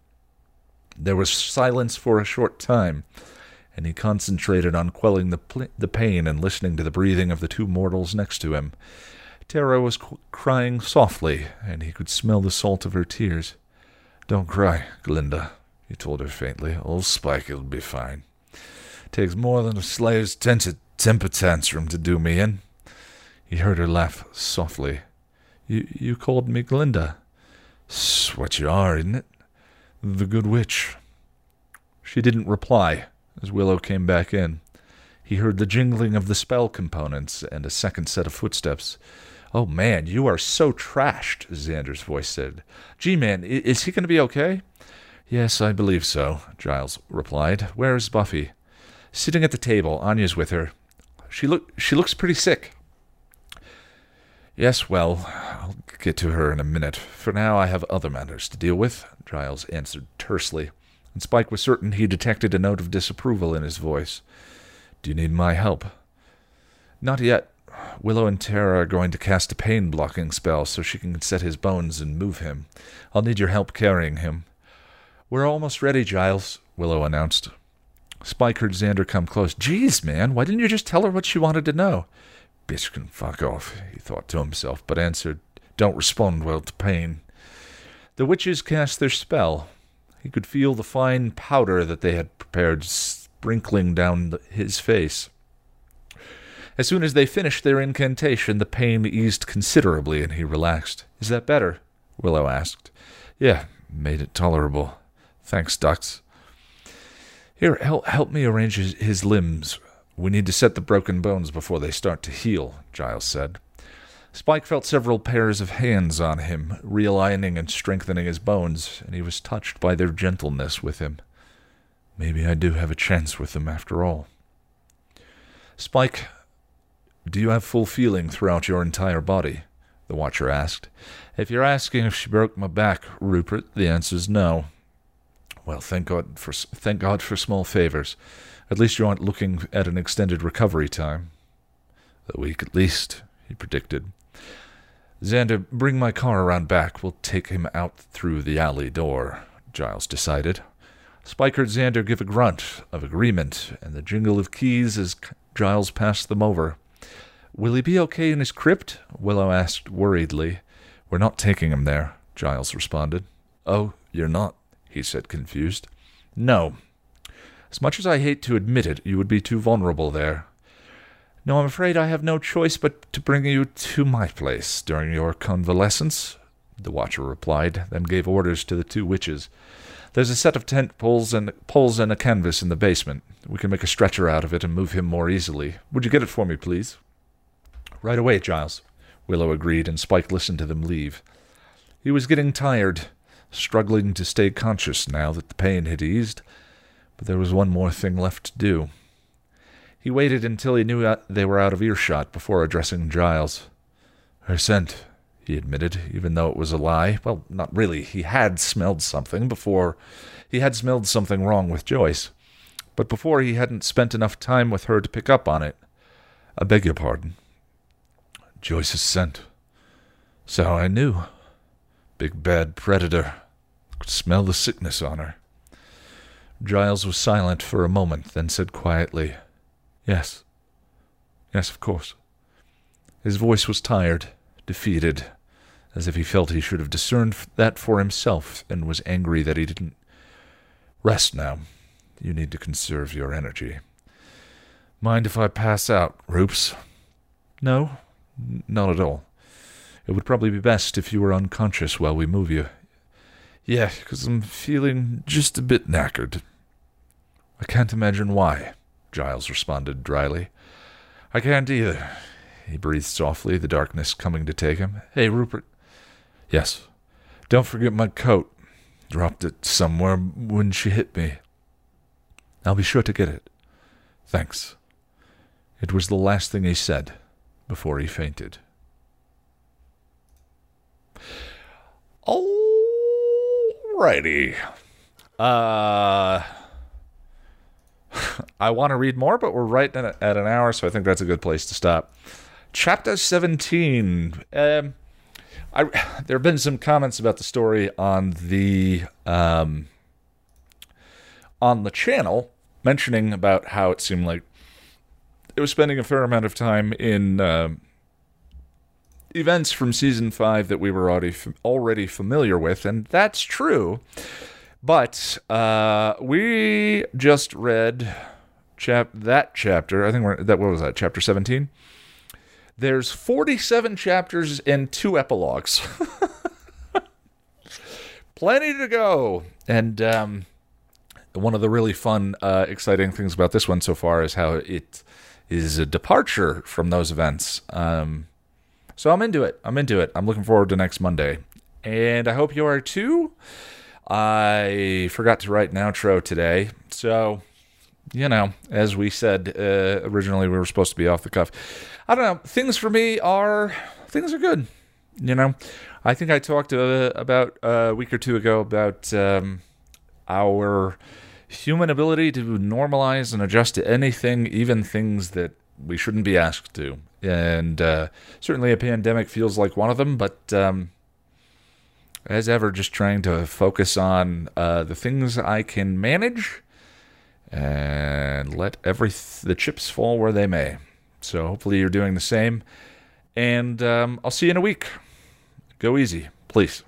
There was silence for a short time, and he concentrated on quelling the, pl- the pain and listening to the breathing of the two mortals next to him. Tara was qu- crying softly, and he could smell the salt of her tears. Don't cry, Glinda, he told her faintly. Old Spike will be fine. Takes more than a slave's temper tantrum to do me in. He heard her laugh softly. You, you called me Glinda. It's what you are, isn't it? The Good Witch. She didn't reply as Willow came back in. He heard the jingling of the spell components and a second set of footsteps. Oh man, you are so trashed, Xander's voice said. Gee man, is he going to be okay? Yes, I believe so, Giles replied. Where is Buffy? Sitting at the table. Anya's with her. She look she looks pretty sick. Yes, well, I'll get to her in a minute. For now, I have other matters to deal with, Giles answered tersely, and Spike was certain he detected a note of disapproval in his voice. Do you need my help? Not yet. Willow and Tara are going to cast a pain blocking spell so she can set his bones and move him. I'll need your help carrying him. We're almost ready, Giles, Willow announced. Spike heard Xander come close. Geez, man, why didn't you just tell her what she wanted to know? Bitch can fuck off, he thought to himself, but answered, Don't respond well to pain. The witches cast their spell. He could feel the fine powder that they had prepared sprinkling down his face. As soon as they finished their incantation, the pain eased considerably and he relaxed. Is that better? Willow asked. Yeah, made it tolerable. Thanks, Dux. Here, help, help me arrange his, his limbs. We need to set the broken bones before they start to heal, Giles said. Spike felt several pairs of hands on him, realigning and strengthening his bones, and he was touched by their gentleness with him. Maybe I do have a chance with them after all. Spike, do you have full feeling throughout your entire body? The Watcher asked. If you're asking if she broke my back, Rupert, the answer's no. Well, thank God for thank God for small favors. At least you aren't looking at an extended recovery time. A week at least, he predicted. Xander, bring my car around back. We'll take him out through the alley door, Giles decided. Spike heard Xander give a grunt of agreement and the jingle of keys as Giles passed them over. Will he be okay in his crypt? Willow asked worriedly. We're not taking him there, Giles responded. Oh, you're not, he said, confused. No, as much as I hate to admit it, you would be too vulnerable there. No, I'm afraid I have no choice but to bring you to my place during your convalescence, the watcher replied, then gave orders to the two witches. There's a set of tent poles and poles and a canvas in the basement. We can make a stretcher out of it and move him more easily. Would you get it for me, please? Right away, Giles, Willow agreed, and Spike listened to them leave. He was getting tired, struggling to stay conscious now that the pain had eased, but there was one more thing left to do. He waited until he knew they were out of earshot before addressing Giles. Her scent, he admitted, even though it was a lie. Well, not really. He had smelled something before. He had smelled something wrong with Joyce. But before he hadn't spent enough time with her to pick up on it. I beg your pardon. Joyce's scent. So I knew. Big bad predator. Could smell the sickness on her. Giles was silent for a moment, then said quietly, Yes. Yes, of course. His voice was tired, defeated, as if he felt he should have discerned that for himself and was angry that he didn't. Rest now. You need to conserve your energy. Mind if I pass out, Roops? No, not at all. It would probably be best if you were unconscious while we move you. Yeah, because I'm feeling just a bit knackered. I can't imagine why, Giles responded dryly. I can't either. He breathed softly, the darkness coming to take him. Hey, Rupert. Yes. Don't forget my coat. Dropped it somewhere when she hit me. I'll be sure to get it. Thanks. It was the last thing he said before he fainted. Oh! Alrighty. Uh, I want to read more, but we're right at an hour, so I think that's a good place to stop. Chapter 17. Um, I, there have been some comments about the story on the um, on the channel mentioning about how it seemed like it was spending a fair amount of time in uh, events from season five that we were already already familiar with, and that's true. But uh, we just read chap that chapter. I think we're that what was that chapter seventeen. There's 47 chapters and two epilogues. Plenty to go. And um, one of the really fun, uh, exciting things about this one so far is how it is a departure from those events. Um, so I'm into it. I'm into it. I'm looking forward to next Monday. And I hope you are too. I forgot to write an outro today. So, you know, as we said uh, originally, we were supposed to be off the cuff. I don't know. Things for me are things are good. You know, I think I talked uh, about a week or two ago about um, our human ability to normalize and adjust to anything, even things that we shouldn't be asked to. And uh, certainly a pandemic feels like one of them, but um, as ever, just trying to focus on uh, the things I can manage and let every th- the chips fall where they may. So hopefully you're doing the same. And um, I'll see you in a week. Go easy, please.